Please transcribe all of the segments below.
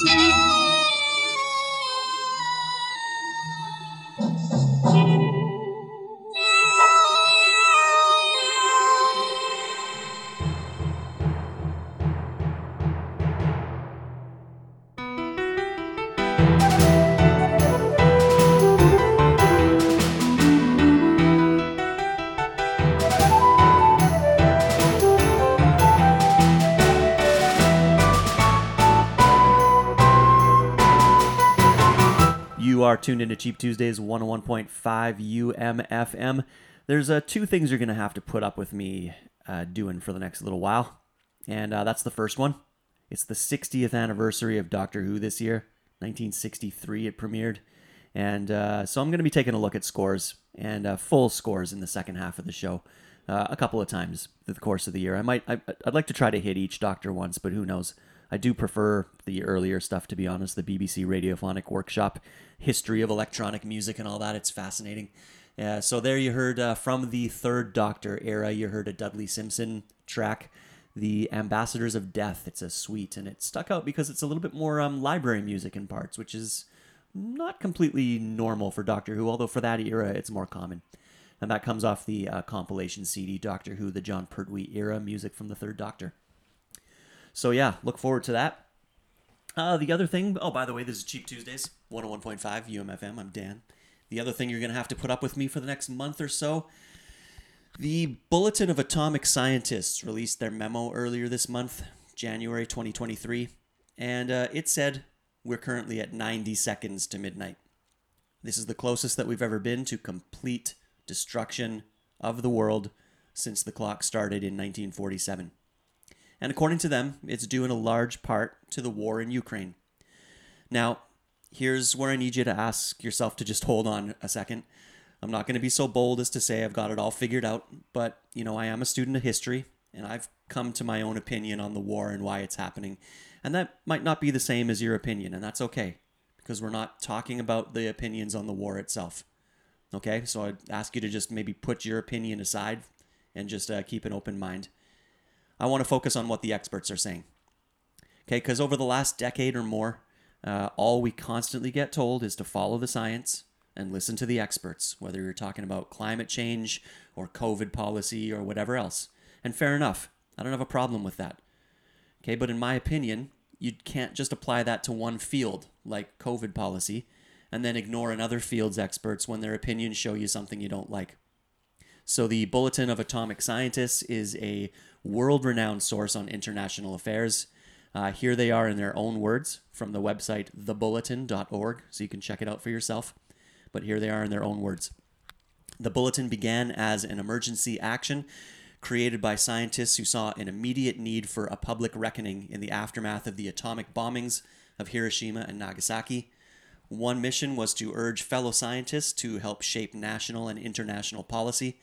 You tuned into Cheap Tuesdays 101.5 UMFM. There's uh, two things you're going to have to put up with me uh, doing for the next little while. And uh, that's the first one. It's the 60th anniversary of Doctor Who this year. 1963 it premiered. And uh, so I'm going to be taking a look at scores and uh, full scores in the second half of the show uh, a couple of times through the course of the year. I might, I, I'd like to try to hit each Doctor once, but who knows? I do prefer the earlier stuff, to be honest, the BBC Radiophonic Workshop, history of electronic music and all that. It's fascinating. Uh, so there you heard uh, from the Third Doctor era, you heard a Dudley Simpson track, The Ambassadors of Death. It's a suite, and it stuck out because it's a little bit more um, library music in parts, which is not completely normal for Doctor Who, although for that era it's more common. And that comes off the uh, compilation CD Doctor Who, the Jon Pertwee era music from the Third Doctor. So yeah, look forward to that. Uh, the other thing, oh, by the way, this is Cheap Tuesdays, 101.5 UMFM. I'm Dan. The other thing you're going to have to put up with me for the next month or so. The Bulletin of Atomic Scientists released their memo earlier this month, January 2023, and uh, it said we're currently at 90 seconds to midnight. This is the closest that we've ever been to complete destruction of the world since the clock started in 1947 and according to them, it's due in a large part to the war in Ukraine. Now, here's where I need you to ask yourself to just hold on a second. I'm not going to be so bold as to say I've got it all figured out, but you know, I am a student of history and I've come to my own opinion on the war and why it's happening. And that might not be the same as your opinion, and that's okay because we're not talking about the opinions on the war itself. Okay, so I'd ask you to just maybe put your opinion aside and just uh, keep an open mind. I want to focus on what the experts are saying. Okay, because over the last decade or more, uh, all we constantly get told is to follow the science and listen to the experts, whether you're talking about climate change or COVID policy or whatever else. And fair enough. I don't have a problem with that. Okay, but in my opinion, you can't just apply that to one field, like COVID policy, and then ignore another field's experts when their opinions show you something you don't like. So, the Bulletin of Atomic Scientists is a world renowned source on international affairs. Uh, here they are in their own words from the website thebulletin.org, so you can check it out for yourself. But here they are in their own words. The bulletin began as an emergency action created by scientists who saw an immediate need for a public reckoning in the aftermath of the atomic bombings of Hiroshima and Nagasaki. One mission was to urge fellow scientists to help shape national and international policy.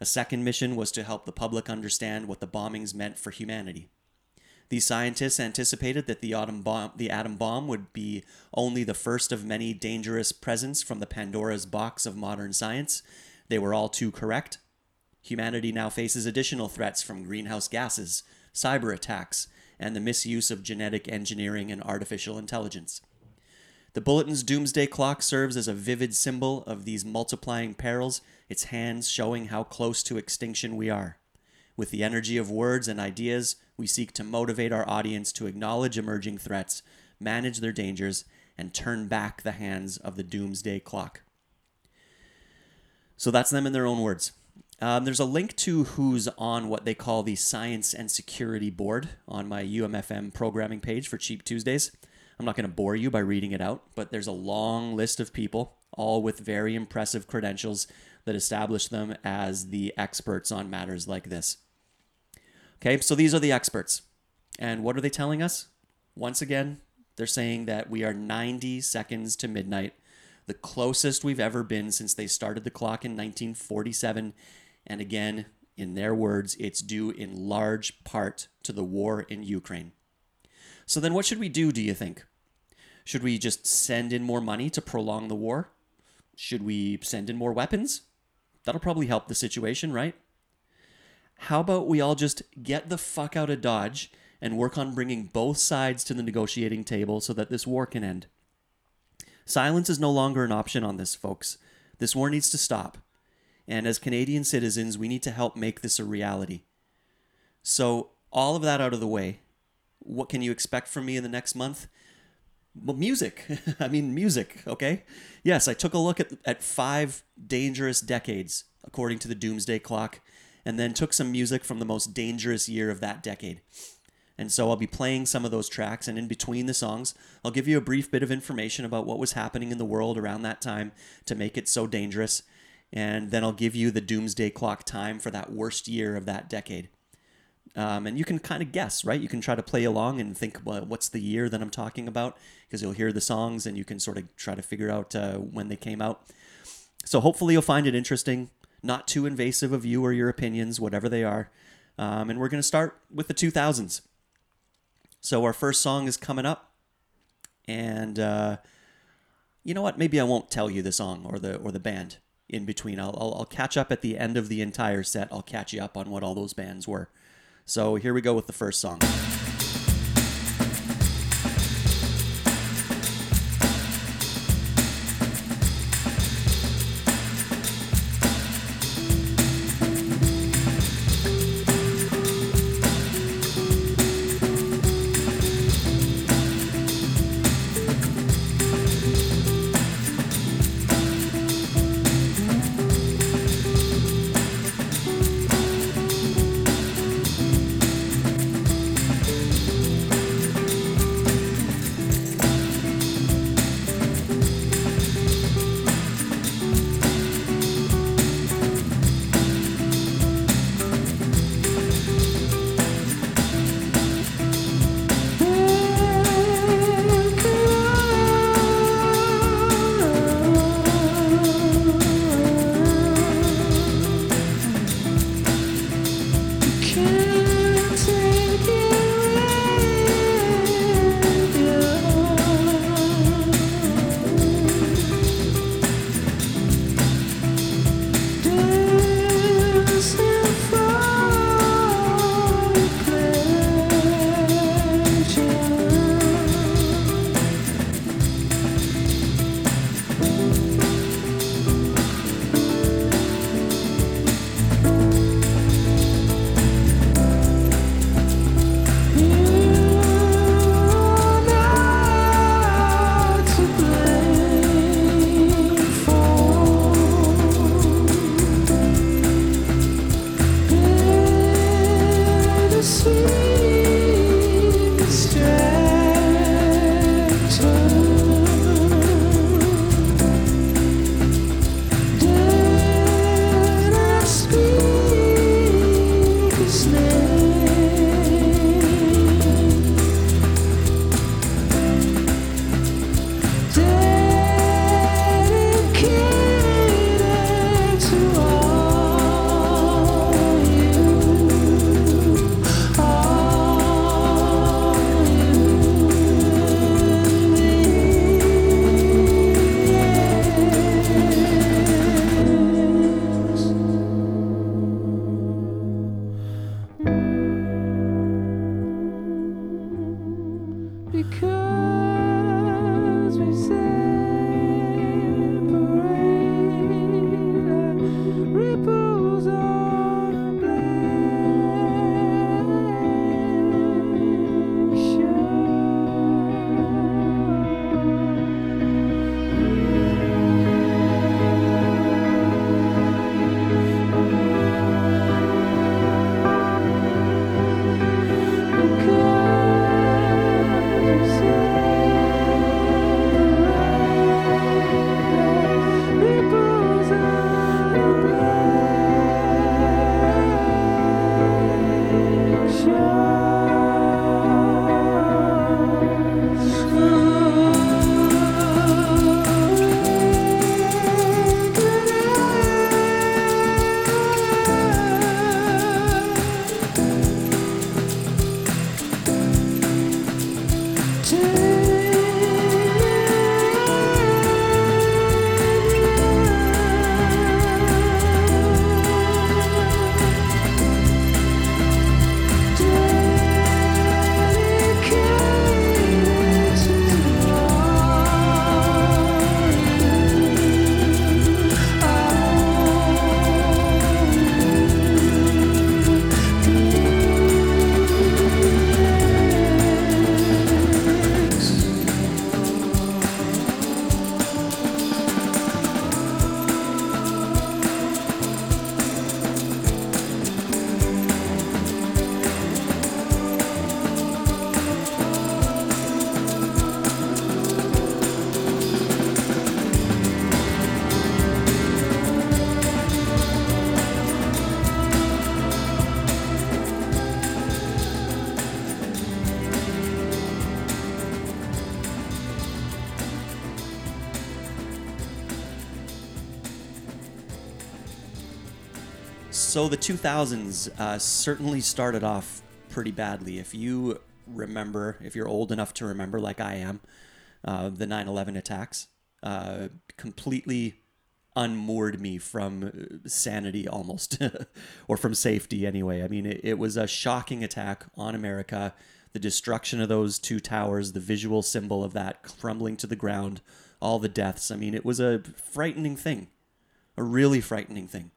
A second mission was to help the public understand what the bombings meant for humanity. These scientists anticipated that the atom bomb, the atom bomb would be only the first of many dangerous presents from the Pandora's box of modern science. They were all too correct. Humanity now faces additional threats from greenhouse gases, cyber attacks, and the misuse of genetic engineering and artificial intelligence. The bulletin's doomsday clock serves as a vivid symbol of these multiplying perils, its hands showing how close to extinction we are. With the energy of words and ideas, we seek to motivate our audience to acknowledge emerging threats, manage their dangers, and turn back the hands of the doomsday clock. So that's them in their own words. Um, there's a link to who's on what they call the Science and Security Board on my UMFM programming page for Cheap Tuesdays. I'm not going to bore you by reading it out, but there's a long list of people, all with very impressive credentials that establish them as the experts on matters like this. Okay, so these are the experts. And what are they telling us? Once again, they're saying that we are 90 seconds to midnight, the closest we've ever been since they started the clock in 1947 and again, in their words, it's due in large part to the war in Ukraine. So then, what should we do, do you think? Should we just send in more money to prolong the war? Should we send in more weapons? That'll probably help the situation, right? How about we all just get the fuck out of Dodge and work on bringing both sides to the negotiating table so that this war can end? Silence is no longer an option on this, folks. This war needs to stop. And as Canadian citizens, we need to help make this a reality. So, all of that out of the way, what can you expect from me in the next month? Music. I mean, music, okay? Yes, I took a look at, at five dangerous decades, according to the Doomsday Clock, and then took some music from the most dangerous year of that decade. And so I'll be playing some of those tracks, and in between the songs, I'll give you a brief bit of information about what was happening in the world around that time to make it so dangerous and then I'll give you the doomsday clock time for that worst year of that decade. Um, and you can kind of guess, right? You can try to play along and think, well, what's the year that I'm talking about? Because you'll hear the songs and you can sort of try to figure out uh, when they came out. So hopefully you'll find it interesting, not too invasive of you or your opinions, whatever they are. Um, and we're going to start with the 2000s. So our first song is coming up, and uh, you know what? Maybe I won't tell you the song or the or the band in between. I'll, I'll, I'll catch up at the end of the entire set. I'll catch you up on what all those bands were. So here we go with the first song. So the 2000s uh, certainly started off pretty badly. If you remember, if you're old enough to remember, like I am, uh, the 9 11 attacks uh, completely unmoored me from uh, sanity almost, or from safety anyway. I mean, it, it was a shocking attack on America. The destruction of those two towers, the visual symbol of that crumbling to the ground, all the deaths. I mean, it was a frightening thing, a really frightening thing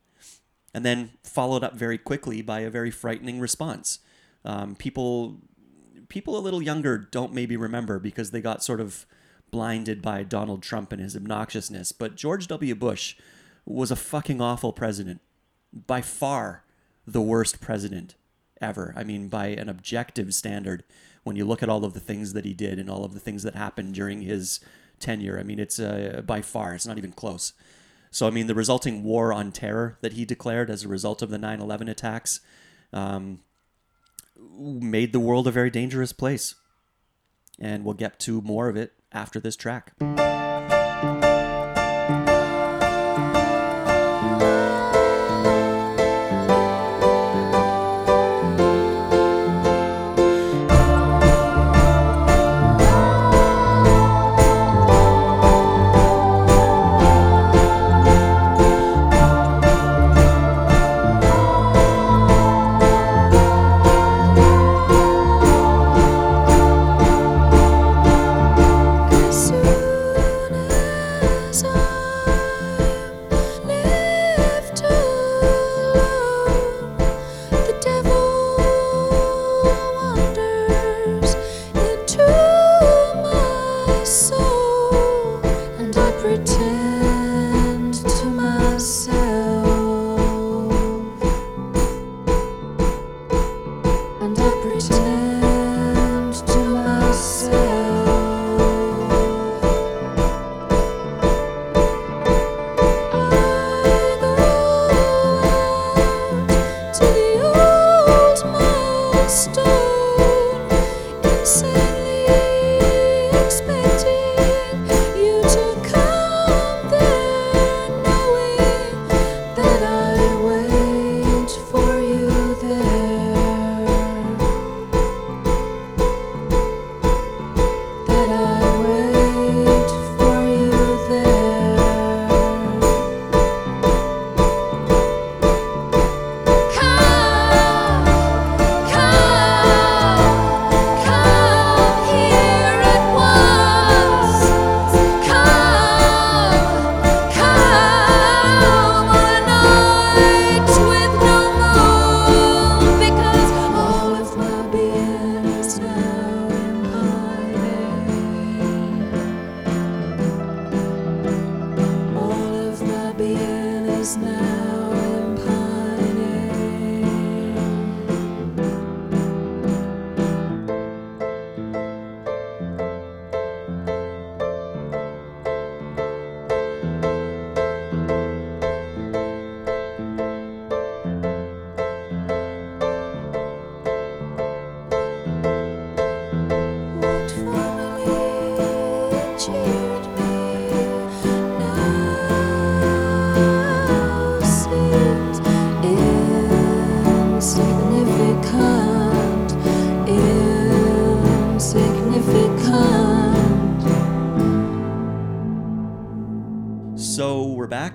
and then followed up very quickly by a very frightening response. Um, people, people a little younger don't maybe remember because they got sort of blinded by Donald Trump and his obnoxiousness. But George W. Bush was a fucking awful president, by far the worst president ever. I mean, by an objective standard, when you look at all of the things that he did and all of the things that happened during his tenure, I mean, it's uh, by far, it's not even close. So, I mean, the resulting war on terror that he declared as a result of the 9 11 attacks um, made the world a very dangerous place. And we'll get to more of it after this track.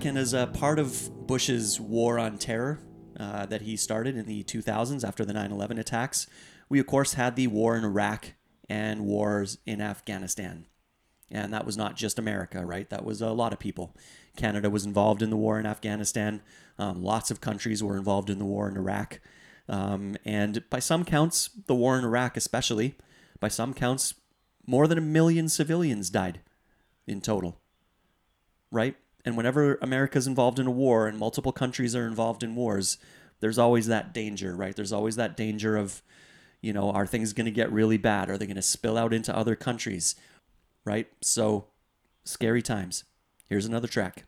And as a part of Bush's war on terror uh, that he started in the 2000s after the 9 11 attacks, we of course had the war in Iraq and wars in Afghanistan. And that was not just America, right? That was a lot of people. Canada was involved in the war in Afghanistan. Um, lots of countries were involved in the war in Iraq. Um, and by some counts, the war in Iraq, especially, by some counts, more than a million civilians died in total. Right? And whenever America's involved in a war and multiple countries are involved in wars, there's always that danger, right? There's always that danger of, you know, are things going to get really bad? Are they going to spill out into other countries, right? So, scary times. Here's another track.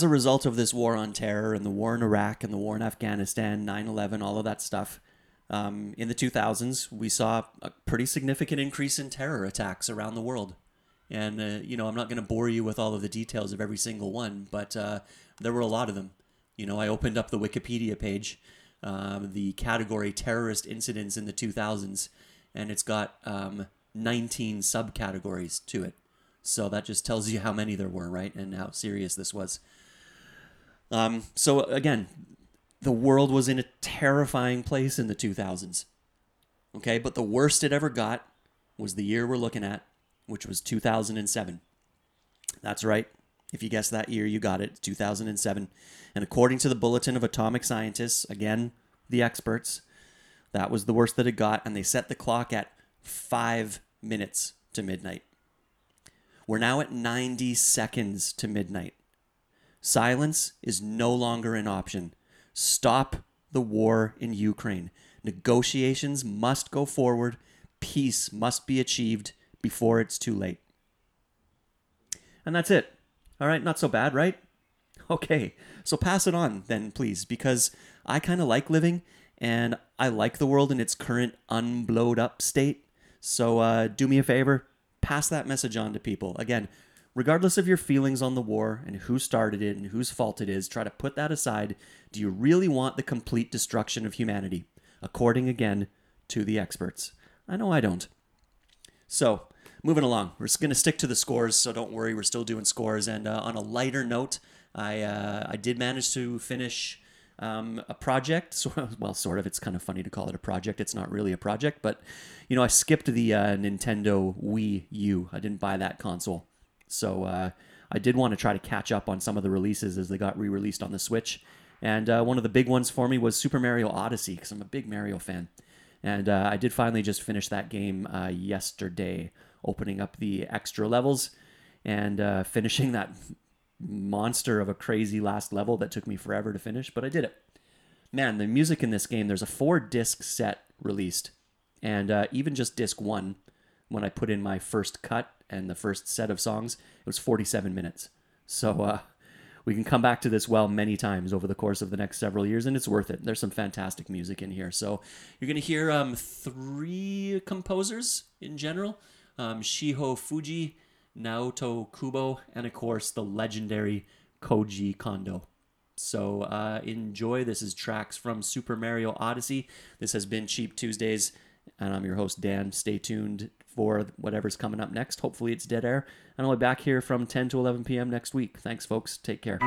As a result of this war on terror and the war in Iraq and the war in Afghanistan, 9 11, all of that stuff, um, in the 2000s, we saw a pretty significant increase in terror attacks around the world. And, uh, you know, I'm not going to bore you with all of the details of every single one, but uh, there were a lot of them. You know, I opened up the Wikipedia page, um, the category terrorist incidents in the 2000s, and it's got um, 19 subcategories to it. So that just tells you how many there were, right? And how serious this was. Um, so again, the world was in a terrifying place in the 2000s. Okay, but the worst it ever got was the year we're looking at, which was 2007. That's right. If you guessed that year, you got it, 2007. And according to the Bulletin of Atomic Scientists, again, the experts, that was the worst that it got, and they set the clock at five minutes to midnight. We're now at 90 seconds to midnight. Silence is no longer an option. Stop the war in Ukraine. Negotiations must go forward. Peace must be achieved before it's too late. And that's it. All right, not so bad, right? Okay, so pass it on then, please, because I kind of like living and I like the world in its current unblowed up state. So uh, do me a favor, pass that message on to people. Again, regardless of your feelings on the war and who started it and whose fault it is, try to put that aside. Do you really want the complete destruction of humanity? According again to the experts. I know I don't. So, moving along, we're going to stick to the scores, so don't worry, we're still doing scores. And uh, on a lighter note, I, uh, I did manage to finish um, a project. So, well, sort of. It's kind of funny to call it a project. It's not really a project, but you know, I skipped the uh, Nintendo Wii U. I didn't buy that console, so uh, I did want to try to catch up on some of the releases as they got re-released on the Switch. And uh, one of the big ones for me was Super Mario Odyssey because I'm a big Mario fan. And uh, I did finally just finish that game uh, yesterday, opening up the extra levels and uh, finishing that monster of a crazy last level that took me forever to finish, but I did it. Man, the music in this game, there's a four disc set released. And uh, even just disc one, when I put in my first cut and the first set of songs, it was 47 minutes. So uh, we can come back to this well many times over the course of the next several years, and it's worth it. There's some fantastic music in here. So you're going to hear um, three composers in general um, Shiho Fujii, Naoto Kubo, and of course the legendary Koji Kondo. So uh, enjoy. This is tracks from Super Mario Odyssey. This has been Cheap Tuesdays, and I'm your host, Dan. Stay tuned for whatever's coming up next. Hopefully, it's Dead Air. And I'll be back here from 10 to 11 p.m. next week. Thanks, folks. Take care.